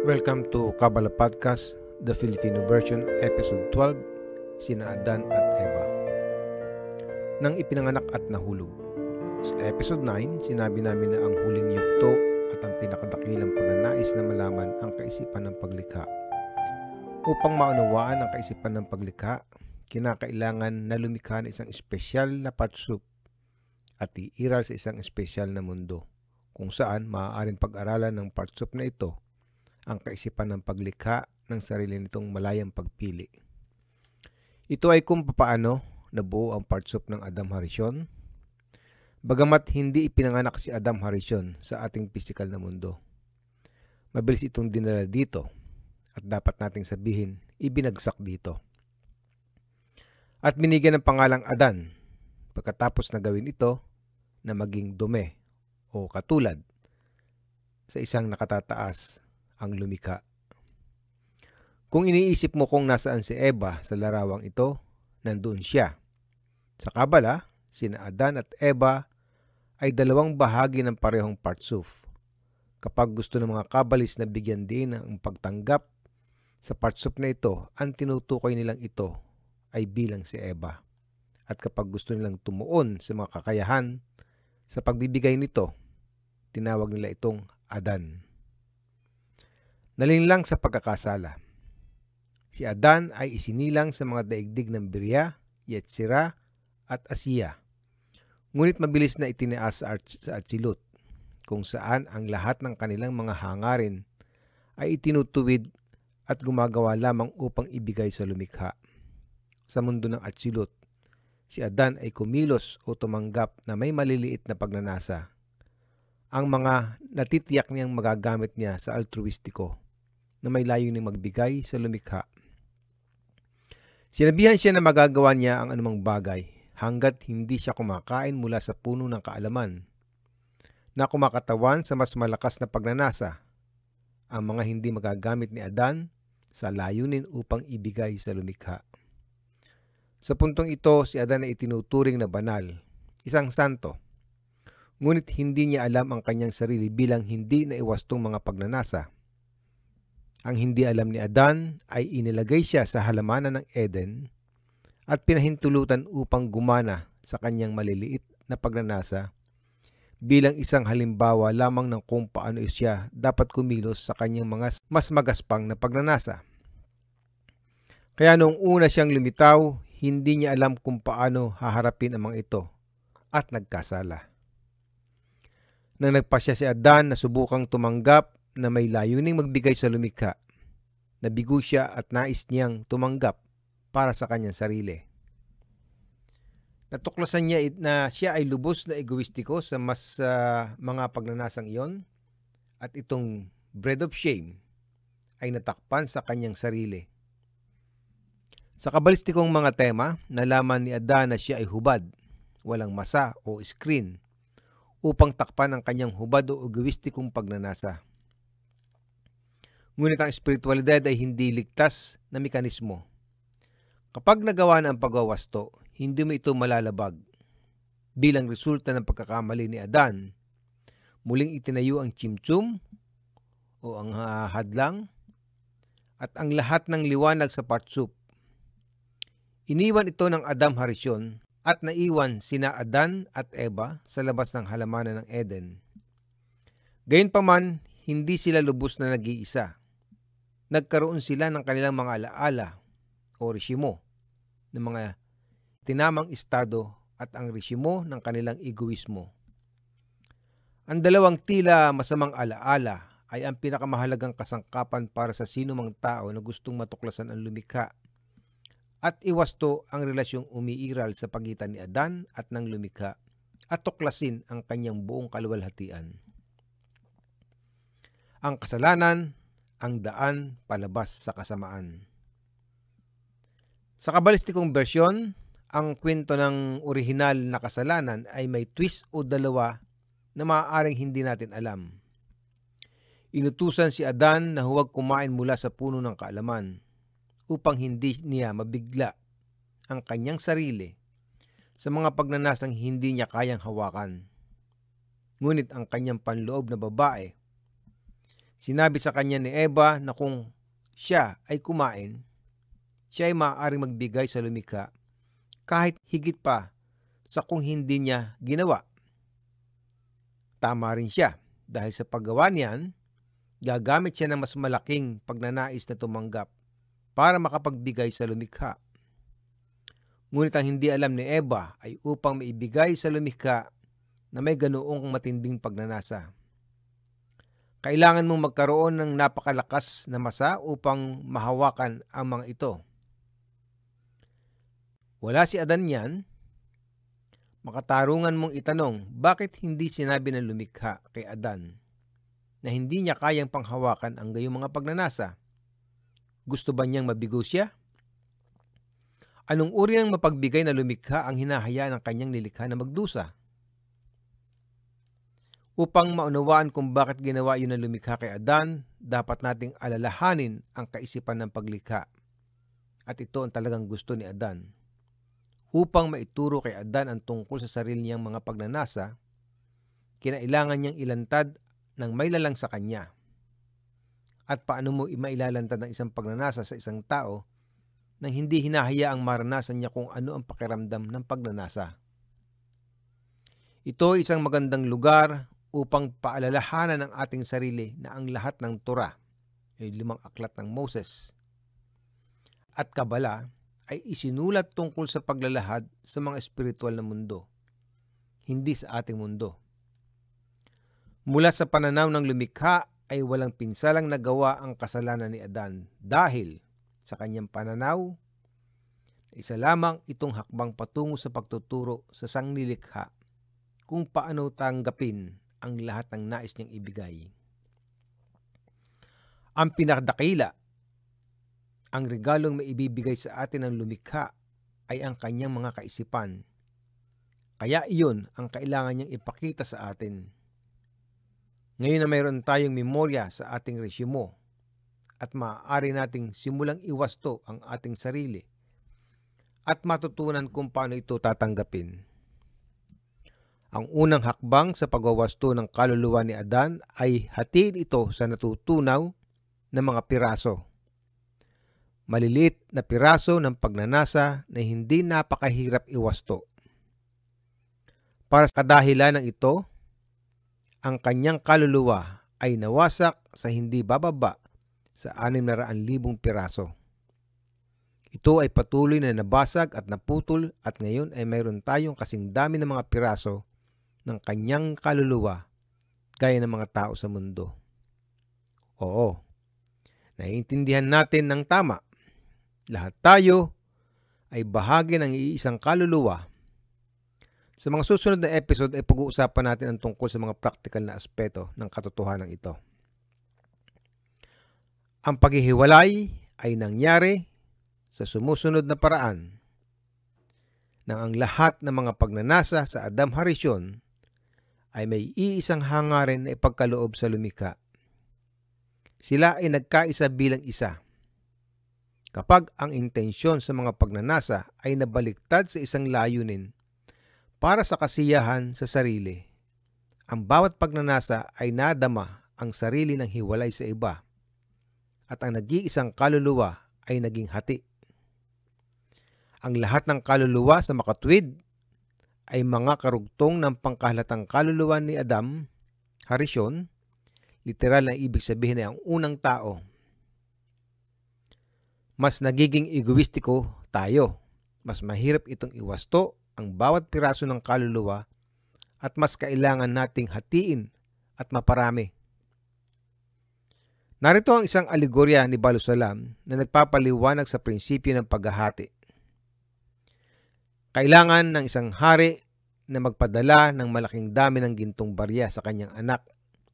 Welcome to Kabbalah Podcast, the Filipino version, episode 12, sina Adan at Eva. Nang ipinanganak at nahulog. Sa episode 9, sinabi namin na ang huling yugto at ang pinakadakilang pagnanais na malaman ang kaisipan ng paglikha. Upang maunawaan ang kaisipan ng paglikha, kinakailangan na lumikha ng isang espesyal na patsup at iiral sa isang espesyal na mundo kung saan maaaring pag-aralan ng partsup na ito ang kaisipan ng paglikha ng sarili nitong malayang pagpili. Ito ay kung papaano nabuo ang partsop ng Adam Harishon. Bagamat hindi ipinanganak si Adam Harishon sa ating pisikal na mundo. Mabilis itong dinala dito at dapat nating sabihin ibinagsak dito. At binigyan ng pangalang Adan pagkatapos na gawin ito na maging dume o katulad sa isang nakatataas ang lumika. Kung iniisip mo kung nasaan si Eva sa larawang ito, nandun siya. Sa Kabala, sina Adan at Eva ay dalawang bahagi ng parehong partsuf. Kapag gusto ng mga kabalis na bigyan din ang pagtanggap sa partsuf na ito, ang tinutukoy nilang ito ay bilang si Eva. At kapag gusto nilang tumuon sa mga kakayahan sa pagbibigay nito, tinawag nila itong Adan. Nalinlang sa pagkakasala. Si Adan ay isinilang sa mga daigdig ng Birya, Yetzira at Asiya. Ngunit mabilis na itinaas sa Atsilot, kung saan ang lahat ng kanilang mga hangarin ay itinutuwid at gumagawa lamang upang ibigay sa lumikha. Sa mundo ng Atsilot, si Adan ay kumilos o tumanggap na may maliliit na pagnanasa. Ang mga natitiyak niyang magagamit niya sa altruistiko na may layuning magbigay sa lumikha. Sinabihan siya na magagawa niya ang anumang bagay hanggat hindi siya kumakain mula sa puno ng kaalaman na kumakatawan sa mas malakas na pagnanasa ang mga hindi magagamit ni Adan sa layunin upang ibigay sa lumikha. Sa puntong ito, si Adan ay itinuturing na banal, isang santo. Ngunit hindi niya alam ang kanyang sarili bilang hindi na iwastong mga pagnanasa ang hindi alam ni Adan ay inilagay siya sa halamanan ng Eden at pinahintulutan upang gumana sa kanyang maliliit na pagnanasa bilang isang halimbawa lamang ng kung paano siya dapat kumilos sa kanyang mga mas magaspang na pagnanasa. Kaya noong una siyang lumitaw, hindi niya alam kung paano haharapin ang mga ito at nagkasala. Nang nagpasya si Adan na subukang tumanggap na may layuning magbigay sa lumikha. Nabigo siya at nais niyang tumanggap para sa kanyang sarili. Natuklasan niya na siya ay lubos na egoistiko sa mas uh, mga pagnanasang iyon at itong bread of shame ay natakpan sa kanyang sarili. Sa kabalistikong mga tema, nalaman ni Ada na siya ay hubad, walang masa o screen, upang takpan ang kanyang hubad o egoistikong pagnanasa. Ngunit ang espiritualidad ay hindi ligtas na mekanismo. Kapag nagawa na ang pagwawasto, hindi mo ito malalabag. Bilang resulta ng pagkakamali ni Adan, muling itinayo ang chimchum o ang hadlang at ang lahat ng liwanag sa partsup. Iniwan ito ng Adam Harisyon at naiwan sina Adan at Eva sa labas ng halamanan ng Eden. Gayunpaman, hindi sila lubos na nag-iisa nagkaroon sila ng kanilang mga alaala o resimo ng mga tinamang estado at ang resimo ng kanilang egoismo. Ang dalawang tila masamang alaala ay ang pinakamahalagang kasangkapan para sa sino mang tao na gustong matuklasan ang lumikha at iwasto ang relasyong umiiral sa pagitan ni Adan at ng lumikha at tuklasin ang kanyang buong kaluwalhatian. Ang kasalanan ang daan palabas sa kasamaan. Sa kabalistikong bersyon, ang kwento ng orihinal na kasalanan ay may twist o dalawa na maaaring hindi natin alam. Inutusan si Adan na huwag kumain mula sa puno ng kaalaman upang hindi niya mabigla ang kanyang sarili sa mga pagnanasang hindi niya kayang hawakan. Ngunit ang kanyang panloob na babae, sinabi sa kanya ni Eva na kung siya ay kumain, siya ay maaaring magbigay sa lumikha kahit higit pa sa kung hindi niya ginawa. Tama rin siya dahil sa paggawa niyan, gagamit siya ng mas malaking pagnanais na tumanggap para makapagbigay sa lumikha. Ngunit ang hindi alam ni Eva ay upang maibigay sa lumikha na may ganoong matinding pagnanasa. Kailangan mong magkaroon ng napakalakas na masa upang mahawakan ang mga ito. Wala si Adan yan, makatarungan mong itanong bakit hindi sinabi ng lumikha kay Adan na hindi niya kayang panghawakan ang gayong mga pagnanasa. Gusto ba niyang mabigo siya? Anong uri ng mapagbigay na lumikha ang hinahayaan ng kanyang nilikha na magdusa? Upang maunawaan kung bakit ginawa yun ng lumikha kay Adan, dapat nating alalahanin ang kaisipan ng paglikha. At ito ang talagang gusto ni Adan. Upang maituro kay Adan ang tungkol sa sarili niyang mga pagnanasa, kinailangan niyang ilantad ng may lalang sa kanya. At paano mo mailalantad ng isang pagnanasa sa isang tao nang hindi hinahayaang maranasan niya kung ano ang pakiramdam ng pagnanasa. Ito isang magandang lugar upang paalalahanan ng ating sarili na ang lahat ng Torah, ay limang aklat ng Moses, at Kabala ay isinulat tungkol sa paglalahad sa mga espiritual na mundo, hindi sa ating mundo. Mula sa pananaw ng lumikha ay walang pinsalang nagawa ang kasalanan ni Adan dahil sa kanyang pananaw, isa lamang itong hakbang patungo sa pagtuturo sa sanglilikha kung paano tanggapin ang lahat ng nais niyang ibigay. Ang pinakadakila, ang regalong maibibigay sa atin ng lumikha ay ang kanyang mga kaisipan. Kaya iyon ang kailangan niyang ipakita sa atin. Ngayon na mayroon tayong memorya sa ating resumo at maaari nating simulang iwasto ang ating sarili at matutunan kung paano ito tatanggapin. Ang unang hakbang sa pagwawasto ng kaluluwa ni Adan ay hatiin ito sa natutunaw na mga piraso. Malilit na piraso ng pagnanasa na hindi napakahirap iwasto. Para sa kadahilan ng ito, ang kanyang kaluluwa ay nawasak sa hindi bababa sa 600,000 piraso. Ito ay patuloy na nabasag at naputol at ngayon ay mayroon tayong kasing dami ng mga piraso ng kanyang kaluluwa gaya ng mga tao sa mundo. Oo, naiintindihan natin ng tama. Lahat tayo ay bahagi ng iisang kaluluwa. Sa mga susunod na episode ay pag-uusapan natin ang tungkol sa mga practical na aspeto ng katotohanan ito. Ang paghihiwalay ay nangyari sa sumusunod na paraan nang ang lahat ng mga pagnanasa sa Adam Harisyon ay may iisang hangarin na ipagkaloob sa lumikha. Sila ay nagkaisa bilang isa. Kapag ang intensyon sa mga pagnanasa ay nabaliktad sa isang layunin para sa kasiyahan sa sarili, ang bawat pagnanasa ay nadama ang sarili ng hiwalay sa iba at ang nag-iisang kaluluwa ay naging hati. Ang lahat ng kaluluwa sa makatwid ay mga karugtong ng pangkahalatang kaluluwa ni Adam, Harisyon, literal na ibig sabihin ay ang unang tao. Mas nagiging egoistiko tayo. Mas mahirap itong iwasto ang bawat piraso ng kaluluwa at mas kailangan nating hatiin at maparami. Narito ang isang alegorya ni Balusalam na nagpapaliwanag sa prinsipyo ng paghahati. Kailangan ng isang hari na magpadala ng malaking dami ng gintong barya sa kanyang anak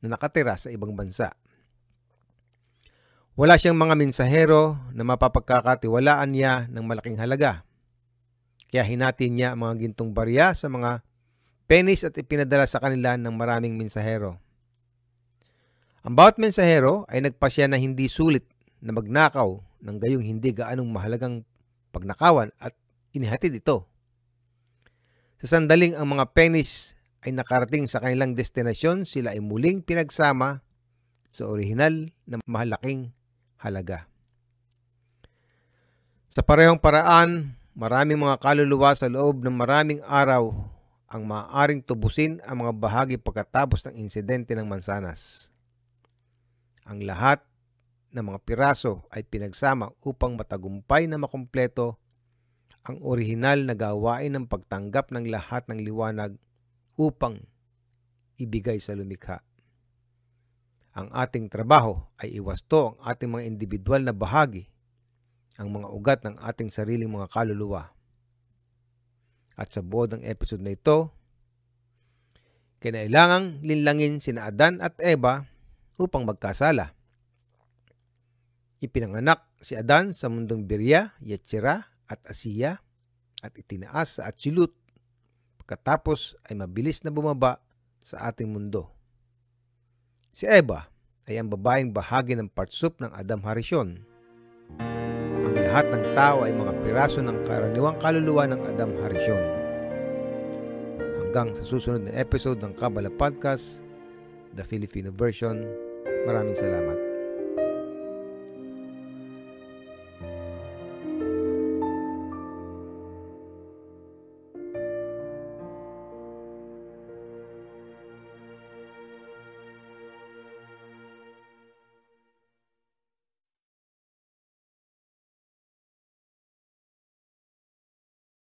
na nakatira sa ibang bansa. Wala siyang mga mensahero na mapapagkakatiwalaan niya ng malaking halaga. Kaya hinatin niya ang mga gintong barya sa mga penis at ipinadala sa kanila ng maraming mensahero. Ang bawat mensahero ay nagpasya na hindi sulit na magnakaw ng gayong hindi gaanong mahalagang pagnakawan at inihatid ito. Sa sandaling ang mga penis ay nakarating sa kanilang destinasyon, sila ay muling pinagsama sa orihinal na mahalaking halaga. Sa parehong paraan, maraming mga kaluluwa sa loob ng maraming araw ang maaaring tubusin ang mga bahagi pagkatapos ng insidente ng mansanas. Ang lahat ng mga piraso ay pinagsama upang matagumpay na makumpleto ang orihinal na gawain ng pagtanggap ng lahat ng liwanag upang ibigay sa lumikha. Ang ating trabaho ay iwasto ang ating mga individual na bahagi, ang mga ugat ng ating sariling mga kaluluwa. At sa buod ng episode na ito, kinailangang linlangin sina Adan at Eva upang magkasala. Ipinanganak si Adan sa mundong Birya, Yetzira at Asiya at itinaas sa Atzilut pagkatapos ay mabilis na bumaba sa ating mundo. Si Eva ay ang babaeng bahagi ng partsup ng Adam Harishon. Ang lahat ng tao ay mga piraso ng karaniwang kaluluwa ng Adam Harishon. Hanggang sa susunod na episode ng Kabala Podcast, the Filipino version, maraming salamat.